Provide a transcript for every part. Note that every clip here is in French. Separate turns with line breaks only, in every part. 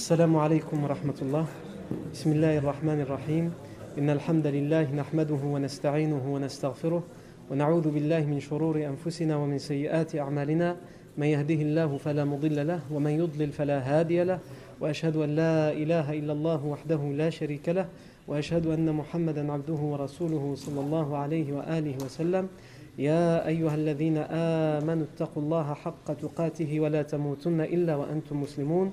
السلام عليكم ورحمة الله. بسم الله الرحمن الرحيم. إن الحمد لله نحمده ونستعينه ونستغفره ونعوذ بالله من شرور أنفسنا ومن سيئات أعمالنا. من يهده الله فلا مضل له ومن يضلل فلا هادي له. وأشهد أن لا إله إلا الله وحده لا شريك له. وأشهد أن محمدا عبده ورسوله صلى الله عليه وآله وسلم. يا أيها الذين آمنوا اتقوا الله حق تقاته ولا تموتن إلا وأنتم مسلمون.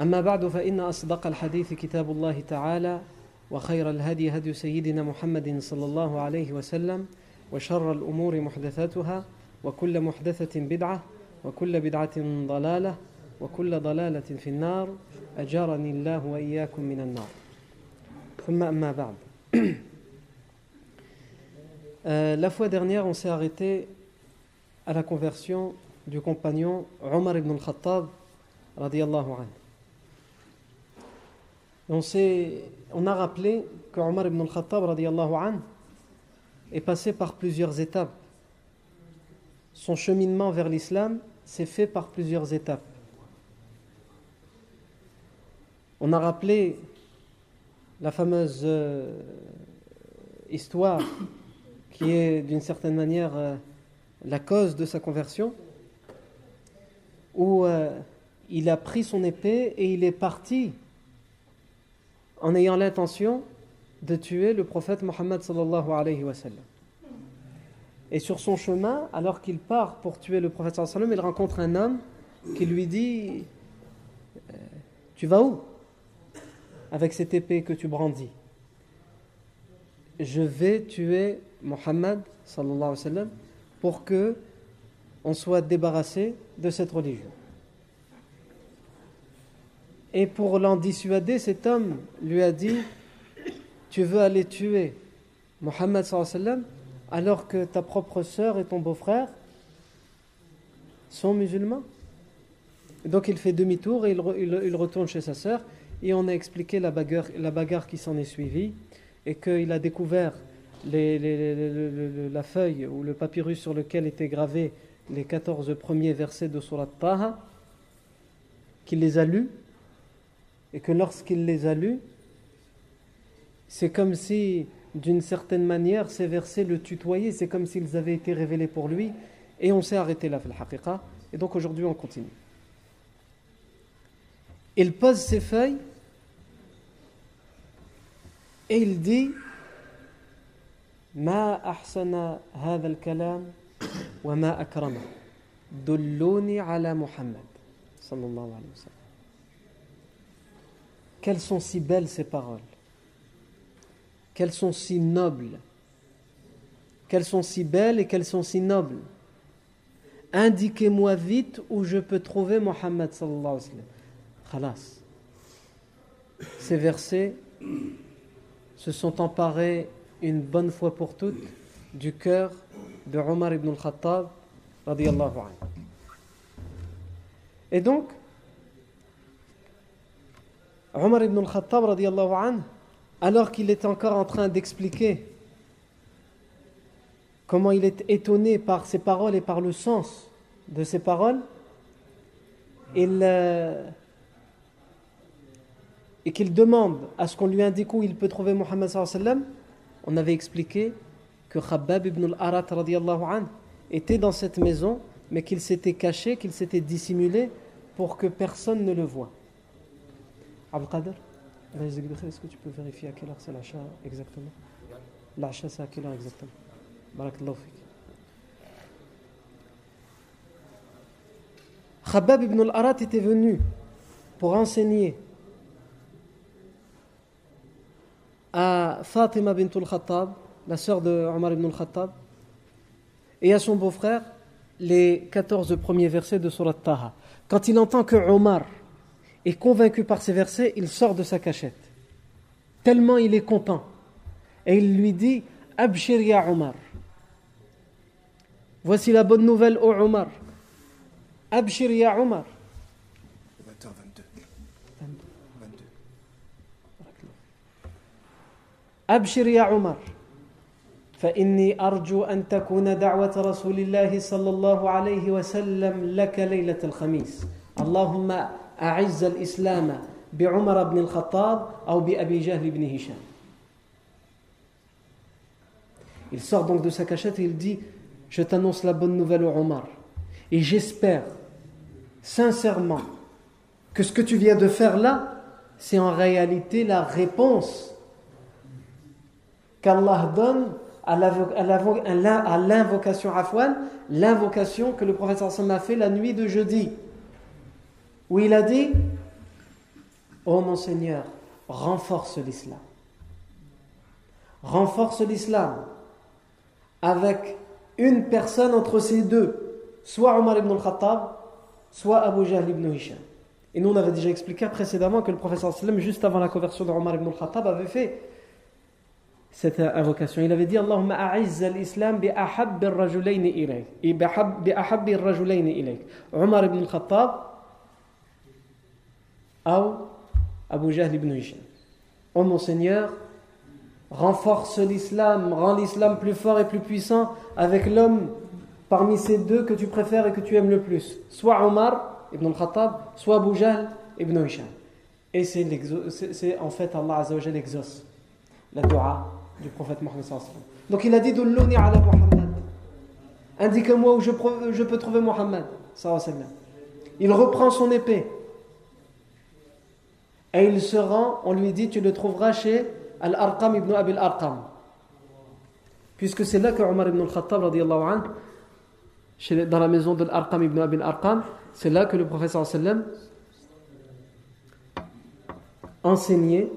أما بعد فإن أصدق الحديث كتاب الله تعالى وخير الهدي هدي سيدنا محمد صلى الله عليه وسلم وشر الأمور محدثاتها وكل محدثة بدعة وكل بدعة ضلالة وكل ضلالة في النار. أجارني الله وإياكم من النار. ثم أما بعد. Euh, la fois dernière, on s'est arrêté à la conversion du compagnon Omar ibn al-Khattab, radiallahu anhu. On, a rappelé que Omar ibn al-Khattab, est passé par plusieurs étapes. Son cheminement vers l'islam s'est fait par plusieurs étapes. On a rappelé la fameuse euh, histoire qui est d'une certaine manière euh, la cause de sa conversion, où euh, il a pris son épée et il est parti en ayant l'intention de tuer le prophète Mohammed sallallahu alayhi wa. Et sur son chemin, alors qu'il part pour tuer le prophète sallallahu alayhi wa il rencontre un homme qui lui dit euh, Tu vas où avec cette épée que tu brandis Je vais tuer Mohammed sallallahu alayhi wa pour que on soit débarrassé de cette religion. Et pour l'en dissuader, cet homme lui a dit Tu veux aller tuer Mohammed alors que ta propre sœur et ton beau-frère sont musulmans. Donc il fait demi-tour et il, retourne chez sa sœur. Et on a expliqué la bagarre, qui s'en est suivie et qu'il a découvert la feuille ou le papyrus sur lequel étaient gravés les 14 premiers versets de Surat Taha, qu'il les a lus, et que lorsqu'il les a lus, c'est comme si, d'une certaine manière, ces versets le tutoyaient, c'est comme s'ils avaient été révélés pour lui, et on s'est arrêté là, haqiqa et donc aujourd'hui on continue. Il pose ses feuilles, et il dit ما أحسن هذا الكلام وما أكرمه دلوني على محمد صلى الله عليه وسلم quelles sont si belles ces paroles? Quelles sont si nobles? Quelles sont si belles et quelles sont si nobles? Indiquez-moi vite où je peux trouver Mohammed sallallahu alayhi. Khalas. Ces versets se sont emparés une bonne fois pour toutes du cœur de Omar ibn al-Khattab radiallahu anhu. Et donc, Omar ibn al-Khattab alors qu'il est encore en train d'expliquer comment il est étonné par ses paroles et par le sens de ses paroles, euh, et qu'il demande à ce qu'on lui indique où il peut trouver Mohammed sallam, on avait expliqué que Khabbab ibn al-Arat était dans cette maison, mais qu'il s'était caché, qu'il s'était dissimulé pour que personne ne le voie. Abdul Qadir, est-ce que tu peux vérifier à quelle heure c'est l'achat exactement? L'achat c'est à quelle heure exactement? Barakallahu fik. Khabbab ibn al-Arat était venu pour enseigner à Fatima bint al-Khattab, la sœur de Omar ibn al-Khattab, et à son beau-frère les 14 premiers versets de Surat Taha. Quand il entend que Omar et convaincu par ces versets, il sort de sa cachette. Tellement il est content. Et il lui dit Abshir ya Omar. Voici la bonne nouvelle, au Omar. Abshir ya Omar.
20h22. 22.
أبشر يا عمر فإني أرجو أن تكون دعوة رسول الله صلى الله عليه وسلم لك ليلة الخميس اللهم أعز الإسلام بعمر بن الخطاب أو بأبي جهل بن هشام Il sort donc de sa cachette et il dit Je t'annonce la bonne nouvelle au Omar. Et j'espère sincèrement que ce que tu viens de faire là, c'est en réalité la réponse qu'Allah donne à l'avo- à l'avo- à l'in- à l'invocation Afwan, l'invocation que le prophète sallallahu alayhi wa sallam a fait la nuit de jeudi, où il a dit Ô mon Seigneur, renforce l'islam. Renforce l'islam avec une personne entre ces deux, soit Omar ibn al-Khattab, soit Abu Jahl ibn Hisham. Et nous, on avait déjà expliqué précédemment que le wa sallam, juste avant la conversion de Omar ibn al-Khattab, avait fait cette invocation. Il avait dit Allahumma a'izz al-islam bi ar-rajulayn ilayk. Bi. Omar ibn al-Khattab ou Abu Jahl ibn Hisham. Ô mon Seigneur, renforce l'islam, rends l'islam plus fort et plus puissant avec l'homme parmi ces deux que tu préfères et que tu aimes le plus. Soit Omar ibn al-Khattab, soit Abu Jahl ibn Hisham. Et c'est en fait Allah Azza wa Jal exauce la dua du prophète Mohammed. Donc il a dit Dulluni ala Muhammad. Indique-moi où je, je peux trouver sallam. Il reprend son épée et il se rend, on lui dit tu le trouveras chez Al-Arqam ibn Abi Al-Arqam. Puisque c'est là que Omar ibn al-Khattab anhu, dans la maison de Al-Arqam ibn Abi Al-Arqam, c'est là que le wa sallam enseignait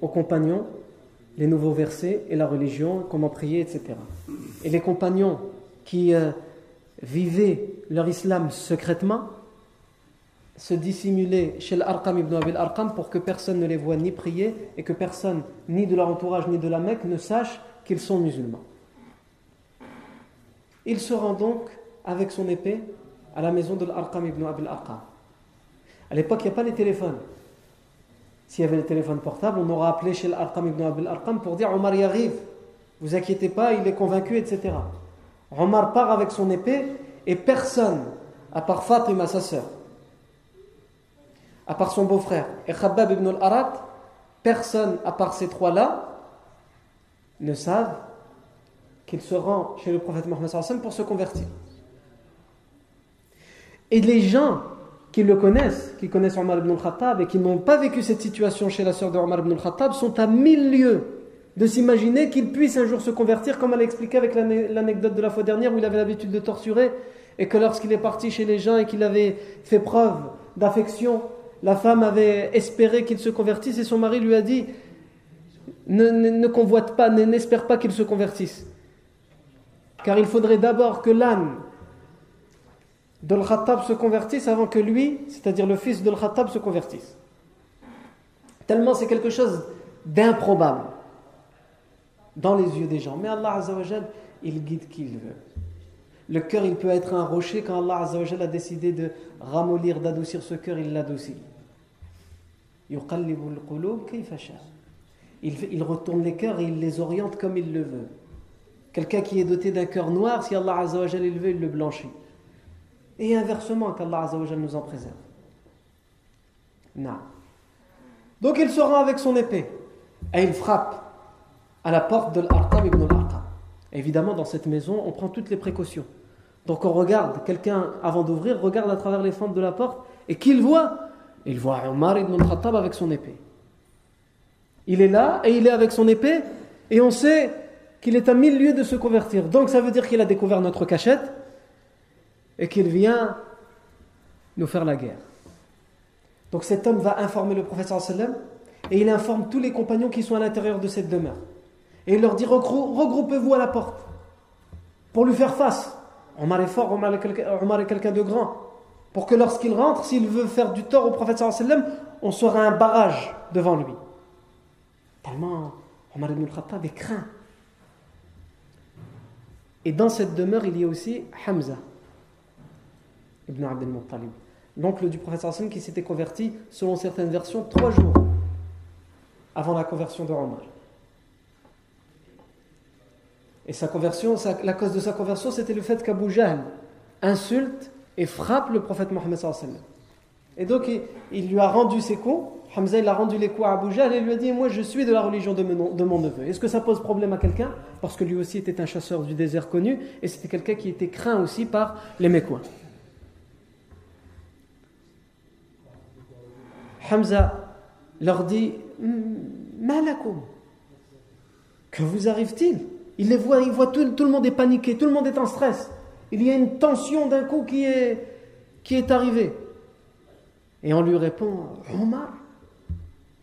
aux compagnons les nouveaux versets et la religion, comment prier, etc. Et les compagnons qui euh, vivaient leur islam secrètement se dissimulaient chez l'Arqam ibn Abil Arqam pour que personne ne les voie ni prier et que personne, ni de leur entourage ni de la Mecque, ne sache qu'ils sont musulmans. Il se rend donc avec son épée à la maison de l'Arqam ibn Abil Arqam. À l'époque, il n'y a pas les téléphones. S'il y avait les téléphones portables, on aurait appelé chez l'Arqam ibn Abil Arqam pour dire Omar y arrive, vous inquiétez pas, il est convaincu, etc. Omar part avec son épée et personne, à part Fatima, sa sœur, à part son beau-frère, et Khabbab ibn al-Arat, personne, à part ces trois-là, ne savent qu'il se rend chez le prophète Mohammed pour se convertir. Et les gens qui le connaissent, qui connaissent Omar ibn al-Khattab et qui n'ont pas vécu cette situation chez la sœur de Omar ibn al-Khattab sont à mille lieues de s'imaginer qu'il puisse un jour se convertir, comme elle a expliqué avec l'ane- l'anecdote de la fois dernière où il avait l'habitude de torturer et que lorsqu'il est parti chez les gens et qu'il avait fait preuve d'affection, la femme avait espéré qu'il se convertisse et son mari lui a dit ne, convoite pas, ne- n'espère pas qu'il se convertisse. Car il faudrait d'abord que l'âne de Khattab se convertisse avant que lui, c'est-à-dire le fils de Khattab, se convertisse. Tellement c'est quelque chose d'improbable dans les yeux des gens. Mais Allah Azzawajal, il guide qui il veut. Le cœur, il peut être un rocher. Quand Allah Azzawajal a décidé de ramollir, d'adoucir ce cœur, il l'adoucit. Il, retourne les cœurs et il les oriente comme il le veut. Quelqu'un qui est doté d'un cœur noir, si Allah Azzawajal il veut, il le blanchit. Et inversement, qu'Allah Azzawajal nous en préserve. Non. Donc il se rend avec son épée et il frappe à la porte de l'Arqam ibn al-Arqam. Évidemment, dans cette maison, on prend toutes les précautions. Donc on regarde, quelqu'un, avant d'ouvrir, regarde à travers les fentes de la porte et qu'il voit Il voit Omar ibn al-Khattab avec son épée. Il est là et il est avec son épée et on sait qu'il est à mille lieues de se convertir. Donc ça veut dire qu'il a découvert notre cachette et qu'il vient nous faire la guerre. Donc cet homme va informer le wa sallam et il informe tous les compagnons qui sont à l'intérieur de cette demeure. Et il leur dit Regrou- regroupez-vous à la porte pour lui faire face. Omar est fort, Omar est quelqu'un de grand. Pour que lorsqu'il rentre, s'il veut faire du tort au prophète sallam, on sera un barrage devant lui. Tellement Omar ibn al-Khattab est craint. Et dans cette demeure, il y a aussi Hamza ibn Abdel Muttalib, l'oncle du prophète qui s'était converti, selon certaines versions, trois jours avant la conversion de Omar. Et sa conversion, la cause de sa conversion, c'était le fait qu'Abu Jahl insulte et frappe le prophète Mohammed sallam. Et donc, il, lui a rendu ses coups. Hamza, il a rendu les coups à Abu et lui a dit Moi, je suis de la religion de mon, neveu. Est-ce que ça pose problème à quelqu'un? Parce que lui aussi était un chasseur du désert connu et c'était quelqu'un qui était craint aussi par les Mécois. Hamza leur dit Malakum, que vous arrive-t-il? Il les voit, il voit tout, tout, le monde est paniqué, tout le monde est en stress Il y a une tension d'un coup qui est, qui est arrivée. Et on lui répond Omar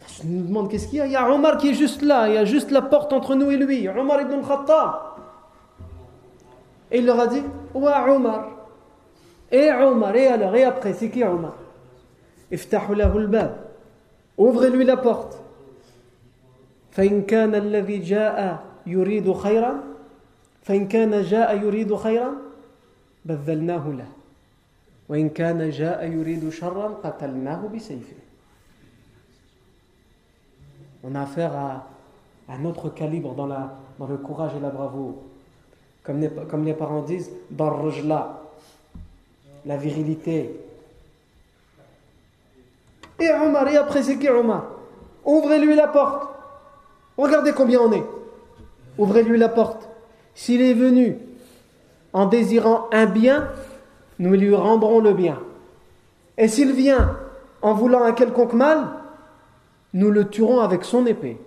Je nous demande qu'est-ce qu'il y a Il y a Omar qui est juste là, il y a juste la porte entre nous et lui, Omar ibn Khattab. Et il leur a dit Ouah Omar. Et Omar, et alors, et après, c'est qui Omar Ouvrez-lui la porte. فإن كان الذي جاء يريد خيرا فإن كان جاء يريد خيرا بذلناه له وإن كان جاء يريد شرا قتلناه بسيفه On a affaire à un autre calibre dans, la, dans le courage et la bravoure. Comme les, comme les parents disent, dans le rejla, la virilité, Et Omar, et après c'est qui Omar Ouvrez-lui la porte. Regardez combien on est. Ouvrez-lui la porte. S'il est venu en désirant un bien, nous lui rendrons le bien. Et s'il vient en voulant un quelconque mal, nous le tuerons avec son épée.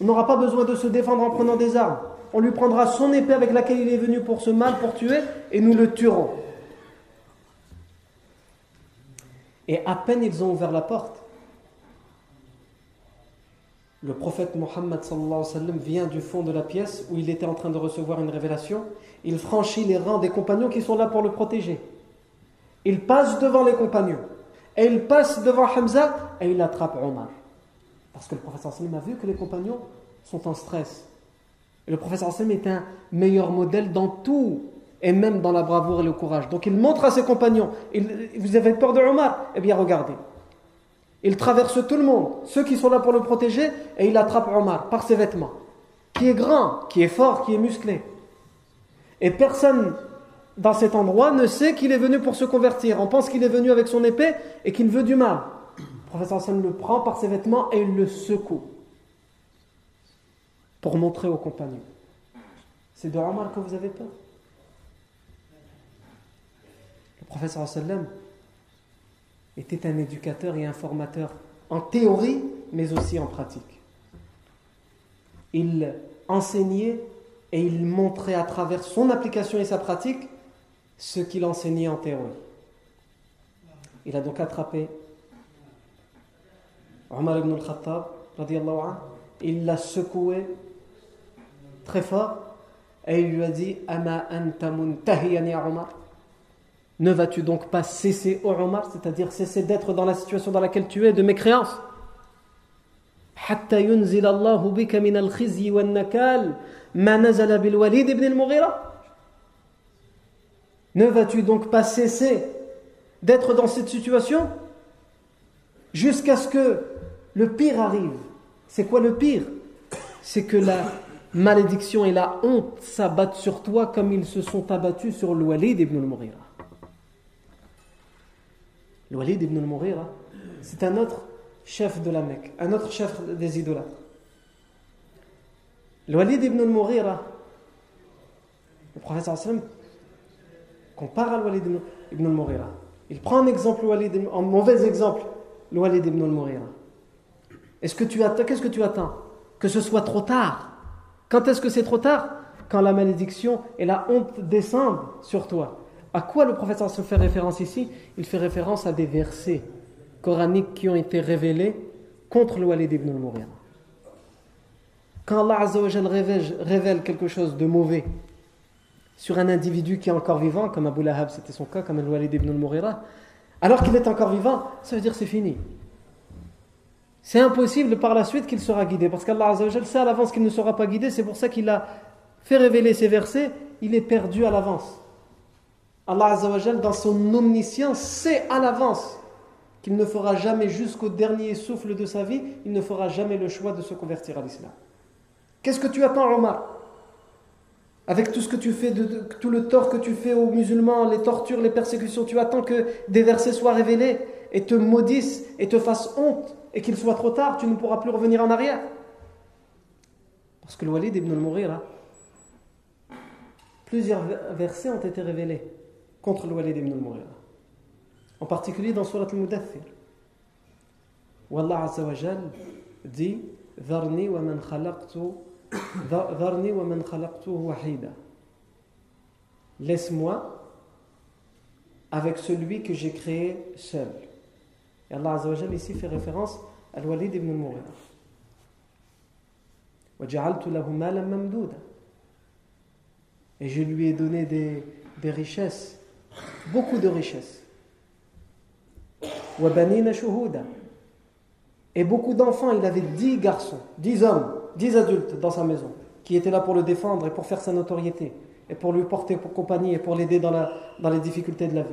On n'aura pas besoin de se défendre en prenant des armes. On lui prendra son épée avec laquelle il est venu pour ce mal, pour tuer, et nous le tuerons. Et à peine ils ont ouvert la porte, le prophète Mohammed vient du fond de la pièce où il était en train de recevoir une révélation. Il franchit les rangs des compagnons qui sont là pour le protéger. Il passe devant les compagnons. Et il passe devant Hamza et il attrape Omar. Parce que le prophète a vu que les compagnons sont en stress. Et le prophète est un meilleur modèle dans tout et même dans la bravoure et le courage. Donc il montre à ses compagnons, vous avez peur de Omar? Eh bien regardez. Il traverse tout le monde, ceux qui sont là pour le protéger, et il attrape Omar par ses vêtements, qui est grand, qui est fort, qui est musclé. Et personne dans cet endroit ne sait qu'il est venu pour se convertir. On pense qu'il est venu avec son épée et qu'il veut du mal. Le professeur Hassan le prend par ses vêtements et il le secoue pour montrer aux compagnons. C'est de Omar que vous avez peur professeur sallam était un éducateur et un formateur en théorie, mais aussi en pratique. Il enseignait et il montrait à travers son application et sa pratique ce qu'il enseignait en théorie. Il a donc attrapé Omar ibn al-Khattab, il l'a secoué très fort et il lui a dit Ama anta Omar? Ne vas-tu donc pas cesser, ô Omar, c'est-à-dire cesser d'être dans la situation dans laquelle tu es de mécréance Ne vas-tu donc pas cesser d'être dans cette situation? Jusqu'à ce que le pire arrive. C'est quoi le pire? C'est que la malédiction et la honte s'abattent sur toi comme ils se sont abattus sur le Walid ibn al-Mughira. Walid ibn al-Mughira, c'est un autre chef de la Mecque, un autre chef des idolâtres. Walid ibn al-Mughira, le prophète sallam compare à Walid ibn al-Mughira. Il prend un exemple, un mauvais exemple, le Walid ibn al-Mughira. Qu'est-ce que tu attends? Que ce soit trop tard. Quand est-ce que c'est trop tard? Quand la malédiction et la honte descendent sur toi. À quoi le prophète se fait référence ici? Il fait référence à des versets coraniques qui ont été révélés contre le Walid ibn al-Mughira. Quand Allah révèle, quelque chose de mauvais sur un individu qui est encore vivant, comme Abu Lahab c'était son cas, comme le Walid ibn al-Mughira, alors qu'il est encore vivant, ça veut dire c'est fini. C'est impossible par la suite qu'il sera guidé, parce qu'Allah sait à l'avance qu'il ne sera pas guidé, c'est pour ça qu'il a fait révéler ces versets, il est perdu à l'avance. Allah dans son omniscience, sait à l'avance qu'il ne fera jamais jusqu'au dernier souffle de sa vie, il ne fera jamais le choix de se convertir à l'islam. Qu'est-ce que tu attends, Omar? Avec tout ce que tu fais, tout le tort que tu fais aux musulmans, les tortures, les persécutions, tu attends que des versets soient révélés et te maudissent et te fassent honte et qu'il soit trop tard, tu ne pourras plus revenir en arrière. Parce que le Walid ibn al-Mughira, plusieurs versets ont été révélés contre le Walid ibn al-Mughira. En particulier dans Surat al-Mudathir. Où Allah Azza wa Jal dit Dharni wa man khalaqtu Dharni wa man khalaqtu wahida. Laisse-moi avec celui que j'ai créé seul. Et Allah Azza wa Jal ici fait référence à Al-Walid ibn al-Mughira. وجعلت له مالا ممدودا et je lui ai donné des, des richesses beaucoup de richesses. Et beaucoup d'enfants, il avait dix garçons, dix hommes, dix adultes dans sa maison, qui étaient là pour le défendre et pour faire sa notoriété, et pour lui porter pour compagnie et pour l'aider dans, les difficultés de la vie.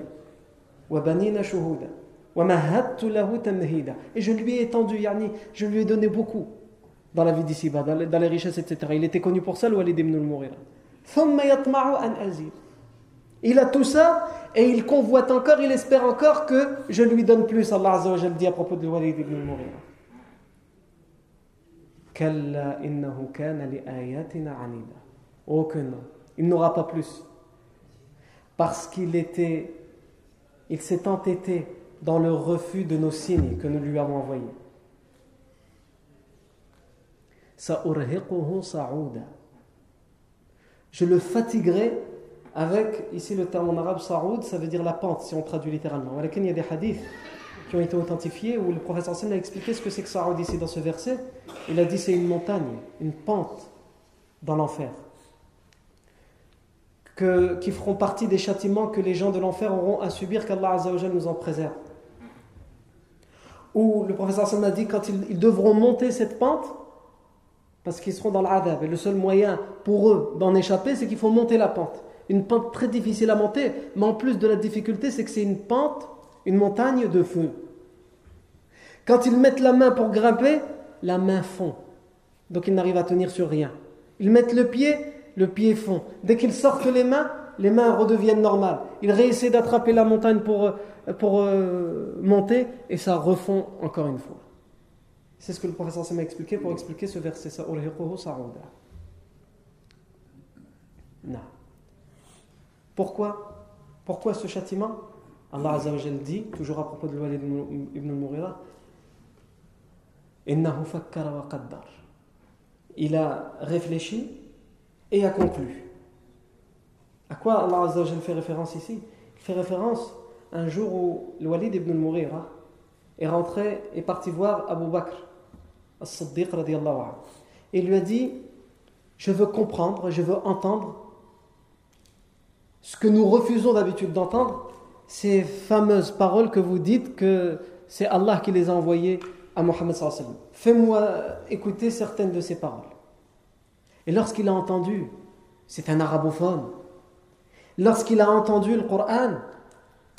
Et je lui ai étendu, yani, je lui ai donné beaucoup dans la vie d'ici dans, les richesses, etc. Il était connu pour ça, le Walid ibn al-Mughira. Il a tout ça et il convoite encore, il espère encore que je lui donne plus. Allah Azza dit à propos de Walid ibn. Oh que non, il n'aura pas plus. Parce qu'il était, il s'est entêté dans le refus de nos signes que nous lui avons envoyés. Je le fatiguerai avec, ici le terme en arabe saoud, ça veut dire la pente, si on traduit littéralement. Il y a des hadiths qui ont été authentifiés où le professeur Sam a expliqué ce que c'est que saoud ici dans ce verset. Il a dit c'est une montagne, une pente dans l'enfer. Que, qui feront partie des châtiments que les gens de l'enfer auront à subir, qu'Allah nous en préserve. Ou le professeur Sam a dit quand ils, devront monter cette pente, parce qu'ils seront dans l'adab, et le seul moyen pour eux d'en échapper, c'est qu'il faut monter la pente une pente très difficile à monter, mais en plus de la difficulté, c'est que c'est une pente, une montagne de feu. Quand ils mettent la main pour grimper, la main fond. Donc ils n'arrivent à tenir sur rien. Ils mettent le pied, le pied fond. Dès qu'ils sortent les mains, les mains redeviennent normales. Ils réessaient d'attraper la montagne pour, euh, pour euh, monter et ça refond encore une fois. C'est ce que le professeur m'a expliqué pour expliquer ce verset. Non. Pourquoi? Pourquoi ce châtiment? Allah Azza dit, toujours à propos de Walid ibn al-Mughira, Il a réfléchi et a conclu. À quoi Allah Azza wa fait référence ici? Il fait référence un jour où Walid ibn al-Mughira est rentré et parti voir Abu Bakr as-Siddiq. Et il lui a dit Je veux comprendre, je veux entendre ce que nous refusons d'habitude d'entendre, ces fameuses paroles que vous dites que c'est Allah qui les a envoyées à Mohammed Fais-moi écouter certaines de ces paroles. Et lorsqu'il a entendu, c'est un arabophone, lorsqu'il a entendu le Coran,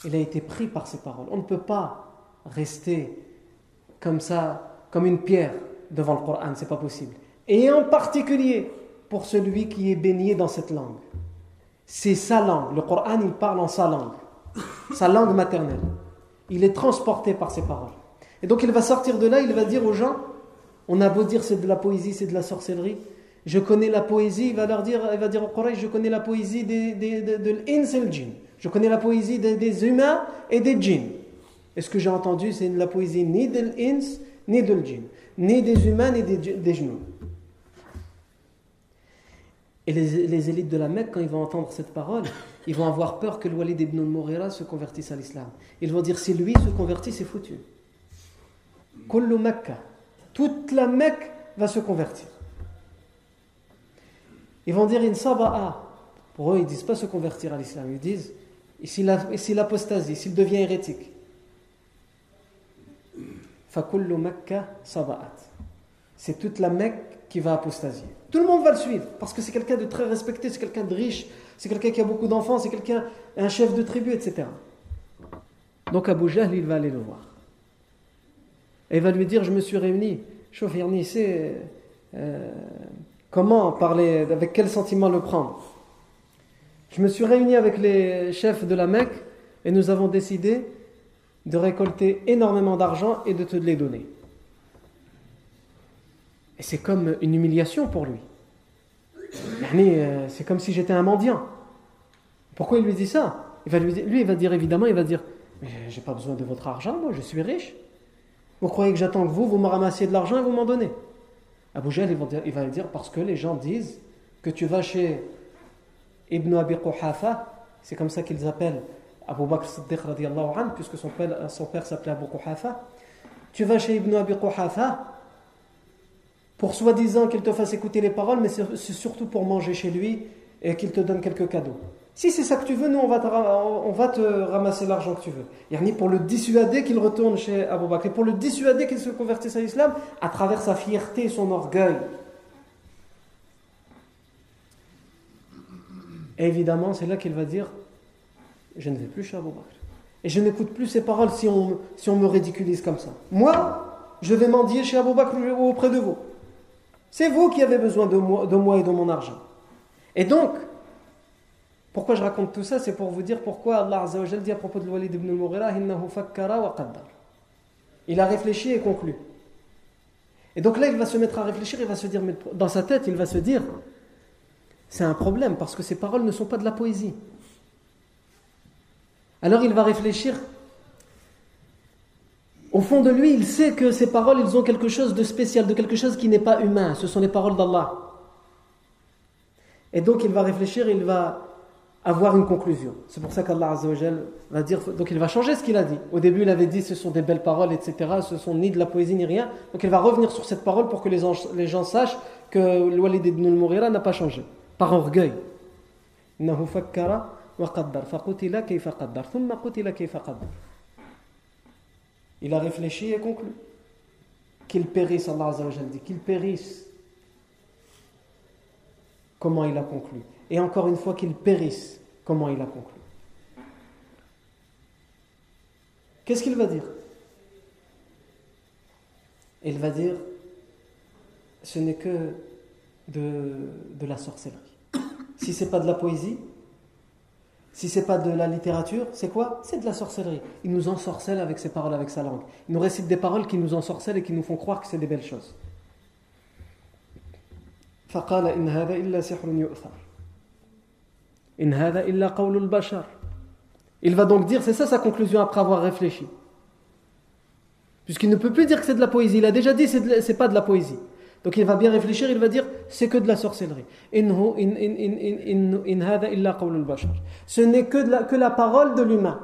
il a été pris par ces paroles. On ne peut pas rester comme ça, comme une pierre devant le Coran, c'est pas possible. Et en particulier pour celui qui est baigné dans cette langue c'est sa langue. Le Coran, il parle en sa langue, sa langue maternelle. Il est transporté par ses paroles. Et donc il va sortir de là, il va dire aux gens, on a beau dire c'est de la poésie, c'est de la sorcellerie. Je connais la poésie, il va leur dire, il va dire au Coran, je connais la poésie des, de l'ins et le djinn. Je connais la poésie des, humains et des djinns. Et ce que j'ai entendu, c'est la poésie ni de l'ins, ni de l'jinn, ni des humains, ni des, des et les, élites de la Mecque, quand ils vont entendre cette parole, ils vont avoir peur que le Walid ibn al-Mughira se convertisse à l'islam. Ils vont dire si lui se convertit, c'est foutu. Toute la Mecque va se convertir. Ils vont dire Insaba'a. Pour eux, ils ne disent pas se convertir à l'islam. Ils disent s'il apostasie, s'il devient hérétique. Fakullu Mecca Saba'at. C'est toute la Mecque qui va apostasier. Tout le monde va le suivre, parce que c'est quelqu'un de très respecté, c'est quelqu'un de riche, c'est quelqu'un qui a beaucoup d'enfants, c'est quelqu'un, un chef de tribu, etc. Donc Abu Jahl, il va aller le voir. Et il va lui dire, je me suis réuni, chauffe c'est euh, comment parler, avec quel sentiment le prendre? Je me suis réuni avec les chefs de la Mecque et nous avons décidé de récolter énormément d'argent et de te les donner. Et c'est comme une humiliation pour lui. Euh, c'est comme si j'étais un mendiant. Pourquoi il lui dit ça? Lui, il va dire évidemment, il va dire, mais j'ai pas besoin de votre argent, moi, je suis riche. Vous croyez que j'attends que vous, vous me ramassiez de l'argent et vous m'en donnez? Abu Jahl, il va, dire, dire, parce que les gens disent que tu vas chez Ibn Abi Quhafa, c'est comme ça qu'ils appellent Abu Bakr Siddiq radiallahu anhu, puisque son père, son père s'appelait Abu Quhafa. Tu vas chez Ibn Abi Quhafa pour soi-disant qu'il te fasse écouter les paroles, mais c'est surtout pour manger chez lui et qu'il te donne quelques cadeaux. Si c'est ça que tu veux, nous on va te, ramasser l'argent que tu veux. ni pour le dissuader qu'il retourne chez Abu Bakr, et pour le dissuader qu'il se convertisse à l'islam à travers sa fierté et son orgueil. Et évidemment, c'est là qu'il va dire Je ne vais plus chez Abu Bakr. Et je n'écoute plus ses paroles si on, me ridiculise comme ça. Moi, je vais mendier chez Abu Bakr auprès de vous. C'est vous qui avez besoin de moi, de moi et de mon argent. Et donc, pourquoi je raconte tout ça? C'est pour vous dire pourquoi Allah dit à propos de Walid ibn al-Mughira Il a réfléchi et conclu. Et donc là, il va se mettre à réfléchir, il va se dire, dans sa tête, il va se dire c'est un problème parce que ces paroles ne sont pas de la poésie. Alors il va réfléchir. Au fond de lui, il sait que ces paroles, ils ont quelque chose de spécial, de quelque chose qui n'est pas humain. Ce sont les paroles d'Allah. Et donc il va réfléchir, il va avoir une conclusion. C'est pour ça qu'Allah va dire, donc il va changer ce qu'il a dit. Au début, il avait dit ce sont des belles paroles, etc. Ce sont ni de la poésie ni rien. Donc il va revenir sur cette parole pour que les, gens sachent que le Walid ibn al-Mughira n'a pas changé. Par orgueil. Il a réfléchi et conclu. Qu'il périsse, Allah dit, qu'il périsse. Comment il a conclu et encore une fois qu'il périsse, comment il a conclu. Qu'est-ce qu'il va dire? Il va dire ce n'est que de, de, la sorcellerie. Si c'est pas de la poésie, si c'est pas de la littérature, c'est quoi? C'est de la sorcellerie. Il nous ensorcelle avec ses paroles, avec sa langue. Il nous récite des paroles qui nous ensorcellent et qui nous font croire que c'est des belles choses. Il va donc dire, c'est ça sa conclusion après avoir réfléchi. Puisqu'il ne peut plus dire que c'est de la poésie. Il a déjà dit que c'est pas de la poésie. Donc il va bien réfléchir, il va dire c'est que de la sorcellerie. Ce n'est que, la, que la parole de l'humain.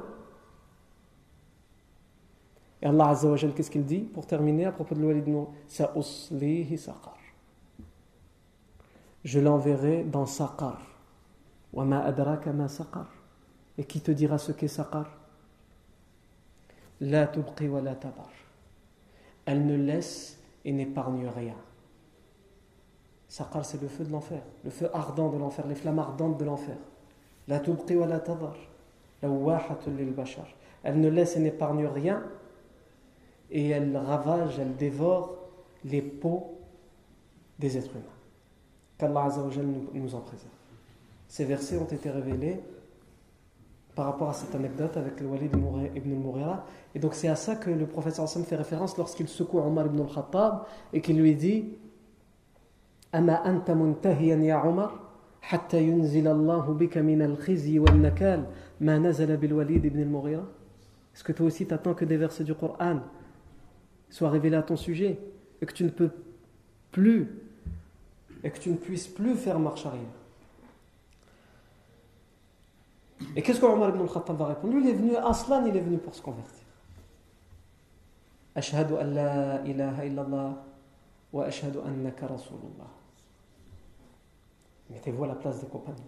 Et Allah Azza wa qu'est-ce qu'il dit pour terminer à propos de l'Walid Je l'enverrai dans Saqar. Et qui te dira ce qu'est Saqar? La wa la tabar. Elle ne laisse et n'épargne rien. Saqar, c'est le feu de l'enfer, le feu ardent de l'enfer, les flammes ardentes de l'enfer. La tubqi wa la tabar. Elle ne laisse et n'épargne rien et elle ravage, elle dévore les peaux des êtres humains. Qu'Allah nous en préserve. Ces versets ont été révélés par rapport à cette anecdote avec le Walid ibn al-Mughira. Et donc c'est à ça que le prophète fait référence lorsqu'il secoue Omar ibn al-Khattab et qu'il lui dit Ama anta muntahiyan ya Omar حتى ينزل الله بك من الخزي والنكال ما نزل بالوليد ibn al-Mughira Est-ce que toi aussi t'attends que des versets du Coran soient révélés à ton sujet et que tu ne peux plus et que tu ne puisses plus faire marche arrière Et qu'est-ce qu'Omar ibn al-Khattab va répondre Lui, il est venu, Aslan, il est venu pour se convertir. Ashhadu an la ilaha illallah wa ashhadu annaka rasulullah. Mettez-vous à la place des compagnons.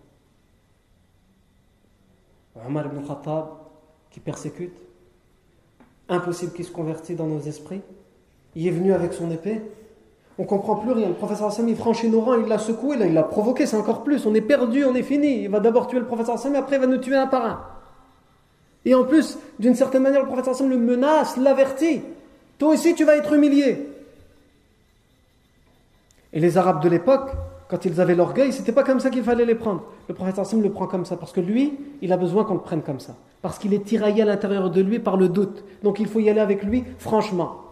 Omar ibn al-Khattab qui persécute, impossible qu'il se convertisse dans nos esprits, il est venu avec son épée. On comprend plus rien. Le professeur Hassan, il franchit nos rangs, il l'a secoué, il l'a provoqué, c'est encore plus. On est perdu, on est fini. Il va d'abord tuer le professeur Hassan, après il va nous tuer un par un. Et en plus, d'une certaine manière, le professeur Hassan le menace, l'avertit. Toi aussi, tu vas être humilié. Et les Arabes de l'époque, quand ils avaient l'orgueil, c'était pas comme ça qu'il fallait les prendre. Le prophète Hassim le prend comme ça parce que lui, il a besoin qu'on le prenne comme ça. Parce qu'il est tiraillé à l'intérieur de lui par le doute. Donc il faut y aller avec lui franchement.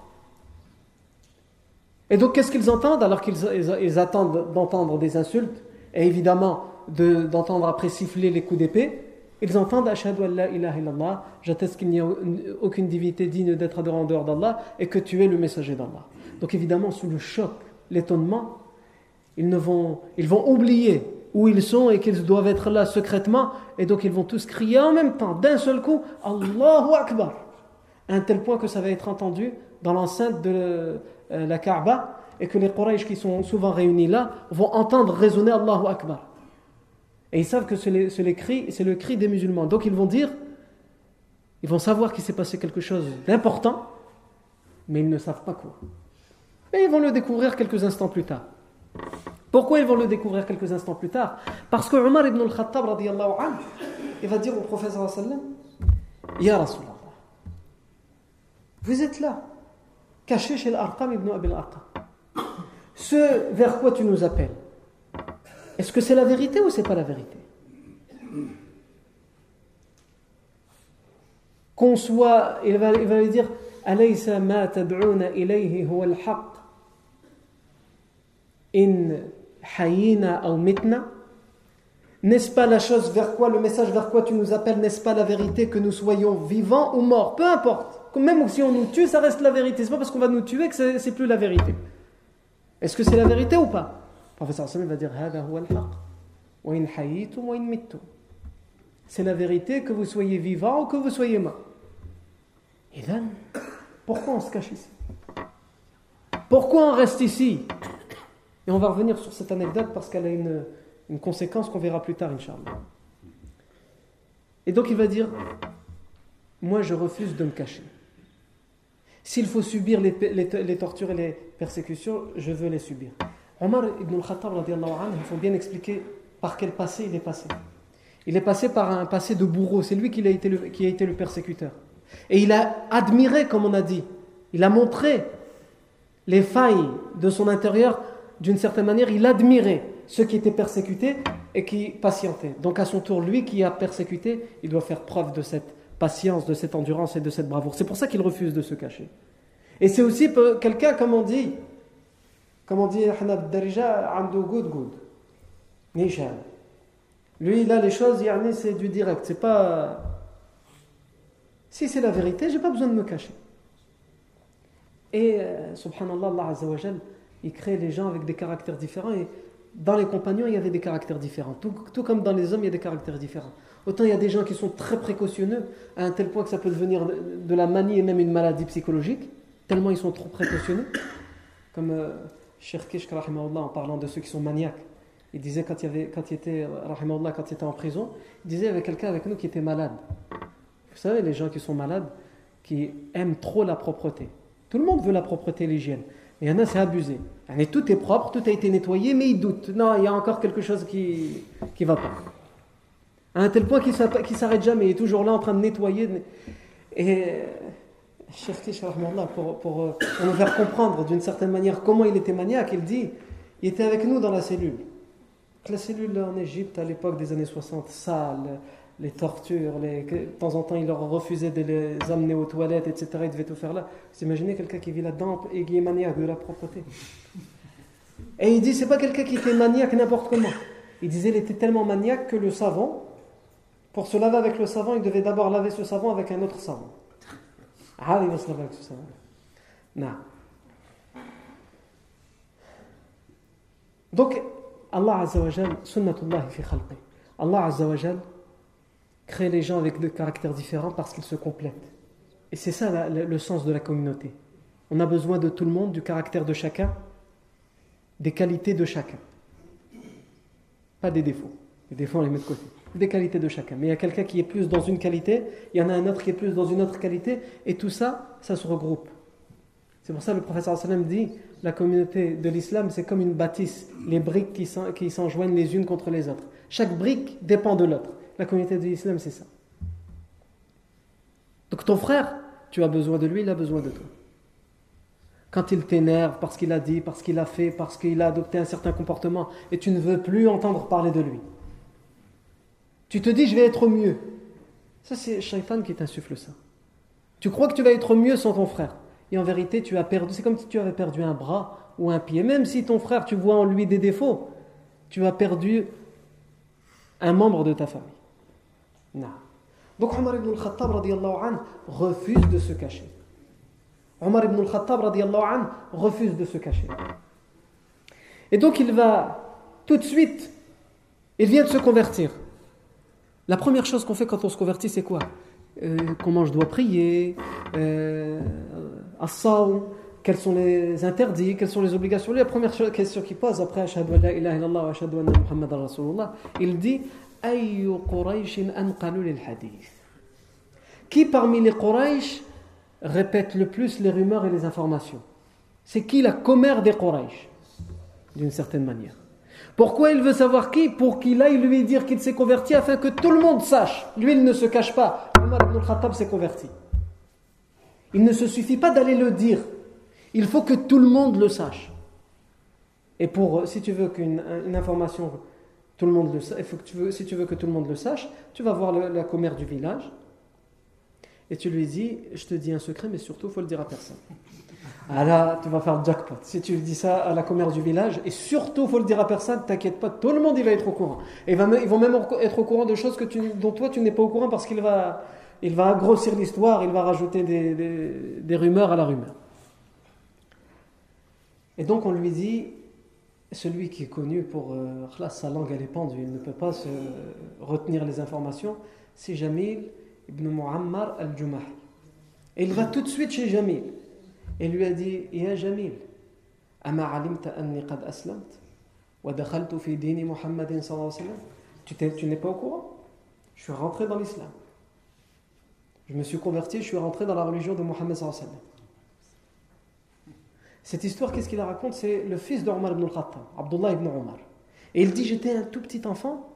Et donc qu'est-ce qu'ils entendent alors qu'ils attendent d'entendre des insultes et évidemment d'entendre après siffler les coups d'épée? Ils entendent Ashhadu la ilaha illallah, j'atteste qu'il n'y a aucune divinité digne d'être adorée en dehors d'Allah et que tu es le messager d'Allah. Donc évidemment, sous le choc, l'étonnement, ils, vont, vont oublier où ils sont et qu'ils doivent être là secrètement. Et donc ils vont tous crier en même temps, d'un seul coup, Allahu Akbar. À un tel point que ça va être entendu dans l'enceinte de euh, la Kaaba et que les Quraysh qui sont souvent réunis là vont entendre résonner Allahu Akbar. Et ils savent que c'est le cri des musulmans. Donc ils vont dire, ils vont savoir qu'il s'est passé quelque chose d'important, mais ils ne savent pas quoi. Et ils vont le découvrir quelques instants plus tard. Pourquoi ils vont le découvrir quelques instants plus tard? Parce que Omar ibn al-Khattab, il va dire au sallam Ya Rasulallah, vous êtes là, caché chez l'Arqam ibn Abi al-Arqam. Ce vers quoi tu nous appelles, est-ce que c'est la vérité ou c'est pas la vérité? Qu'on soit, il va, lui dire Alaysa ma ilayhi huwa al-haq hayina ou mitna N'est-ce pas la chose vers quoi, le message vers quoi tu nous appelles, n'est-ce pas la vérité que nous soyons vivants ou morts? Peu importe. Même si on nous tue, ça reste la vérité. C'est pas parce qu'on va nous tuer que c'est plus la vérité. Est-ce que c'est la vérité ou pas? Le professeur va dire C'est la vérité que vous soyez vivant ou que vous soyez mort. Et là, pourquoi on se cache ici? Pourquoi on reste ici? Et on va revenir sur cette anecdote parce qu'elle a une, une conséquence qu'on verra plus tard, Inch'Allah. Et donc il va dire Moi je refuse de me cacher. S'il faut subir les, les, tortures et les persécutions, je veux les subir. Omar ibn al-Khattab, il faut bien expliquer par quel passé il est passé. Il est passé par un passé de bourreau, c'est lui qui a, été le, qui a été le persécuteur. Et il a admiré, comme on a dit, il a montré les failles de son intérieur d'une certaine manière, il admirait ceux qui étaient persécutés et qui patientaient. Donc à son tour, lui qui a persécuté, il doit faire preuve de cette patience, de cette endurance et de cette bravoure. C'est pour ça qu'il refuse de se cacher. Et c'est aussi quelqu'un, comme on dit, comme on dit, good good. Lui, là, les choses, c'est du direct. C'est pas. Si c'est la vérité, j'ai pas besoin de me cacher. Et, euh, subhanallah, Allah Azza wa il crée les gens avec des caractères différents. Et dans les compagnons, il y avait des caractères différents. Tout, comme dans les hommes, il y a des caractères différents. Autant il y a des gens qui sont très précautionneux, à un tel point que ça peut devenir de, la manie et même une maladie psychologique, tellement ils sont trop précautionneux. Comme euh, en parlant de ceux qui sont maniaques. Il disait quand il, avait, quand était, quand il était en prison, il disait il y avait quelqu'un avec nous qui était malade. Vous savez, les gens qui sont malades, qui aiment trop la propreté. Tout le monde veut la propreté et l'hygiène. Il y en a, c'est abusé. tout est propre, tout a été nettoyé, mais il doute. Non, il y a encore quelque chose qui ne va pas. À un tel point qu'il ne s'arrête jamais, il est toujours là en train de nettoyer. Et pour, pour, euh, pour nous faire comprendre d'une certaine manière comment il était maniaque, il dit il était avec nous dans la cellule. La cellule en Égypte à l'époque des années 60, sale, les tortures, les... de temps en temps il leur refusait de les amener aux toilettes, etc. Il devait tout faire là. Vous imaginez quelqu'un qui vit là-dedans et qui est maniaque de la propreté. Et il dit, c'est pas quelqu'un qui était maniaque n'importe comment. Il disait, il était tellement maniaque que le savon, pour se laver avec le savon, il devait d'abord laver ce savon avec un autre savon. Ah, il va se laver avec ce savon. Non. Donc, Allah Azza wa Jal, sunnatullah fi khalqi. Allah Azza wa Jal, créer les gens avec des caractères différents parce qu'ils se complètent. Et c'est ça le sens de la communauté. On a besoin de tout le monde, du caractère de chacun, des qualités de chacun. Pas des défauts. Les défauts, on les met de côté. Des qualités de chacun. Mais il y a quelqu'un qui est plus dans une qualité, il y en a un autre qui est plus dans une autre qualité, et tout ça, ça se regroupe. C'est pour ça que le prophète sallam dit la communauté de l'islam, c'est comme une bâtisse, les briques qui s'enjoignent les unes contre les autres. Chaque brique dépend de l'autre. La communauté de l'islam, c'est ça. Donc ton frère, tu as besoin de lui, il a besoin de toi. Quand il t'énerve parce qu'il a dit, parce qu'il a fait, parce qu'il a adopté un certain comportement, et tu ne veux plus entendre parler de lui. Tu te dis, je vais être mieux. Ça, c'est Shaitan qui t'insuffle ça. Tu crois que tu vas être mieux sans ton frère. Et en vérité, tu as perdu. C'est comme si tu avais perdu un bras ou un pied. Même si ton frère, tu vois en lui des défauts, tu as perdu un membre de ta famille. Donc Omar ibn al-Khattab refuse de se cacher. Omar ibn al-Khattab refuse de se cacher. Et donc il va tout de suite, il vient de se convertir. La première chose qu'on fait quand on se convertit, c'est quoi? Euh, Comment je dois prier euh, As-sawm, Quels sont les interdits Quelles sont les obligations La première question qu'il pose après Ashhadu an la ilaha illallah il dit Qui parmi les Quraysh répète le plus les rumeurs et les informations? C'est qui la commère des Quraysh? D'une certaine manière. Pourquoi il veut savoir qui? Pour qu'il aille lui dire qu'il s'est converti afin que tout le monde sache. Lui, il ne se cache pas. Omar ibn al-Khattab s'est converti. Il ne se suffit pas d'aller le dire. Il faut que tout le monde le sache. Et pour, euh, si tu veux qu'une une information, tout le monde le sa- il faut que tu veux, si tu veux que tout le monde le sache, tu vas voir la commère du village et tu lui dis, je te dis un secret, mais surtout, il faut le dire à personne. Ah là, tu vas faire jackpot. Si tu dis ça à la commère du village, et surtout, faut le dire à personne, t'inquiète pas, tout le monde il va être au courant. Et ils vont même être au courant de choses dont toi tu n'es pas au courant parce qu'il va, il grossir l'histoire, il va rajouter des rumeurs à la rumeur. Et donc on lui dit, celui qui est connu pour euh, sa langue elle est pendue, il ne peut pas retenir les informations, c'est Jamil ibn Muammar al-Jumah. Et il va tout de suite chez Jamil et lui a dit Ya Jamil, ama alimta anni qad aslamt wa dakhaltu Muhammadin sallallahu Tu n'es pas au courant? Je suis rentré dans l'islam. Je me suis converti, je suis rentré dans la religion de Muhammad sallallahu alayhi. Cette histoire, qu'est-ce qu'il raconte? C'est le fils d'Omar ibn al-Khattab, Abdullah ibn Omar. Et il dit J'étais un tout petit enfant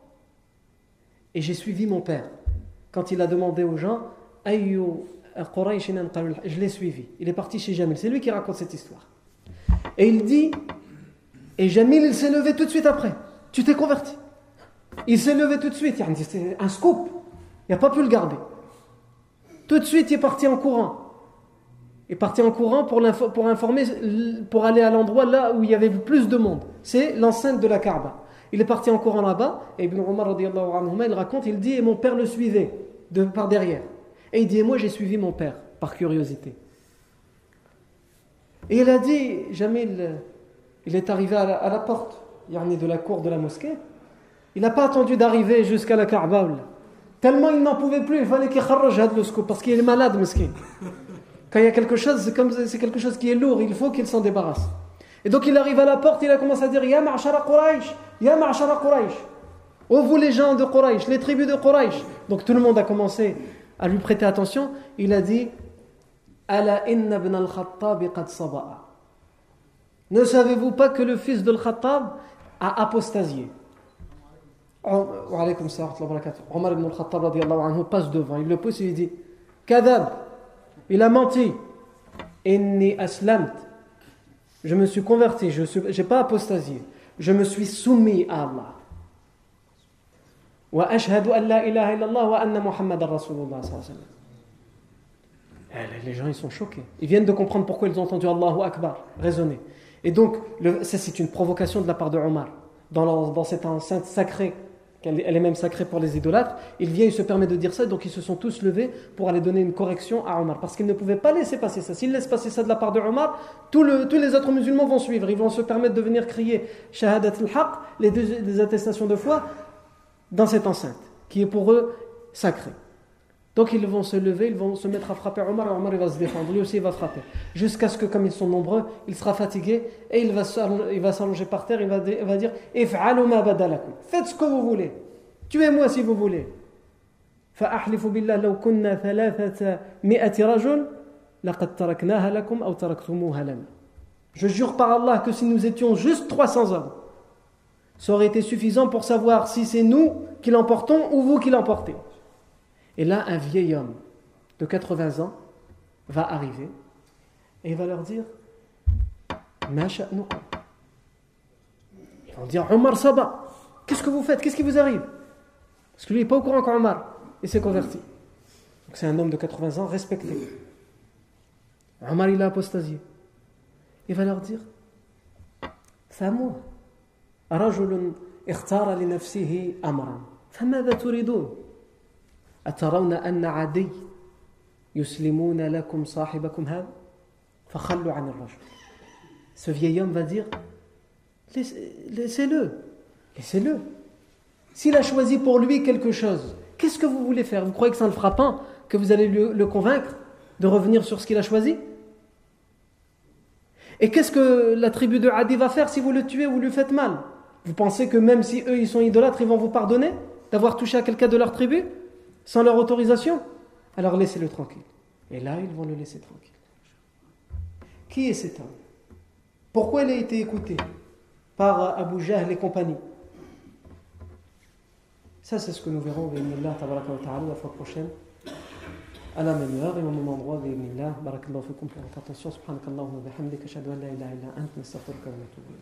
et j'ai suivi mon père. Quand il a demandé aux gens Je l'ai suivi. Il est parti chez Jamil. C'est lui qui raconte cette histoire. Et il dit Et Jamil, il s'est levé tout de suite après. Tu t'es converti. Il s'est levé tout de suite. C'est un scoop. Il n'a pas pu le garder. Tout de suite, il est parti en courant. Est parti en courant pour, aller à l'endroit là où il y avait plus de monde. C'est l'enceinte de la Kaaba. Il est parti en courant là-bas, et Ibn Omar, anhuma, il raconte, il dit, et mon père le suivait de, par derrière. Et il dit, et moi j'ai suivi mon père, par curiosité. Et il a dit, euh, il est arrivé à la, porte, de la cour de la mosquée. Il n'a pas attendu d'arriver jusqu'à la Kaaba. Tellement il n'en pouvait plus, il fallait qu'il kharraj parce qu'il est malade, mesquin. Quand il y a quelque chose, c'est quelque chose qui est lourd, il faut qu'il s'en débarrasse. Et donc il arrive à la porte, il a commencé à dire Ya ma'ashara Quraysh, Ya ma'ashara Quraysh. Oh vous les gens de Quraysh, les tribus de Quraysh. Donc tout le monde a commencé à lui prêter attention. Il a dit Ala inna ibn al-Khattab qad saba'a. Ne savez-vous pas que le fils de al-Khattab a apostasié? Omar ibn al-Khattab passe devant, il le pousse et il dit Kadab, il a menti. Je me suis converti, je n'ai pas apostasié. Je me suis soumis à Allah. Wa. Eh, Les gens sont choqués. Ils viennent de comprendre pourquoi ils ont entendu Allahu Akbar raisonner. Et donc, ça c'est une provocation de la part de Omar. Dans cette enceinte sacrée, elle est même sacrée pour les idolâtres, il vient, il se permet de dire ça, donc ils se sont tous levés pour aller donner une correction à Omar. Parce qu'ils ne pouvaient pas laisser passer ça. S'ils laissent passer ça de la part de Omar, tous les autres musulmans vont suivre. Ils vont se permettre de venir crier Shahadat al-Haq, les deux les attestations de foi, dans cette enceinte, qui est pour eux sacrée. Donc ils vont se lever, ils vont se mettre à frapper Omar, et Omar il va se défendre, lui aussi il va frapper. Jusqu'à ce que, comme ils sont nombreux, il sera fatigué et il va s'allonger il va s'allonger par terre, il va, di- il va dire If'alu ma badalakum. Faites ce que vous voulez. Tuez-moi si vous voulez. فأحلف بالله لو كنا ثلاثة مئة رجل Je jure par Allah que si nous étions juste 300 hommes, ça aurait été suffisant pour savoir si c'est nous qui l'emportons ou vous qui l'emportez. Et là, un vieil homme de 80 ans va arriver et il va leur dire Ils vont dire Omar Saba, qu'est-ce que vous faites Qu'est-ce qui vous arrive Parce que lui n'est pas au courant qu'Omar il s'est converti. Donc c'est un homme de 80 ans respecté. Omar il a apostasié. Il va leur dire C'est à moi. رجل اختار لنفسه امرا فماذا تريدون اترون ان عدي يسلمون لكم صاحبكم هذا فخلوا عن الرجل ce vieil homme va dire laissez-le laissez-le s'il a choisi pour lui quelque chose qu'est-ce que vous voulez faire vous croyez que ça ne le fera pas que vous allez le, le convaincre de revenir sur ce qu'il a choisi et qu'est-ce que la tribu de Adi va faire si vous le tuez ou lui faites mal Vous pensez que même si eux ils sont idolâtres, ils vont vous pardonner d'avoir touché à quelqu'un de leur tribu sans leur autorisation, alors laissez-le tranquille. Et là, ils vont le laisser tranquille. Qui est cet homme? Pourquoi il a été écouté par Abu Jahl et compagnie? Ça, c'est ce que nous verrons, bi'inillah, tabaraka wa ta'ala, la fois prochaine, à la même heure et au même endroit, bi'inillah. Barakallahu fikum pour votre attention. Subhanakallahu wa bihamdika, shadu an la ilaha illa ant, nastaghfiruka wa natubu.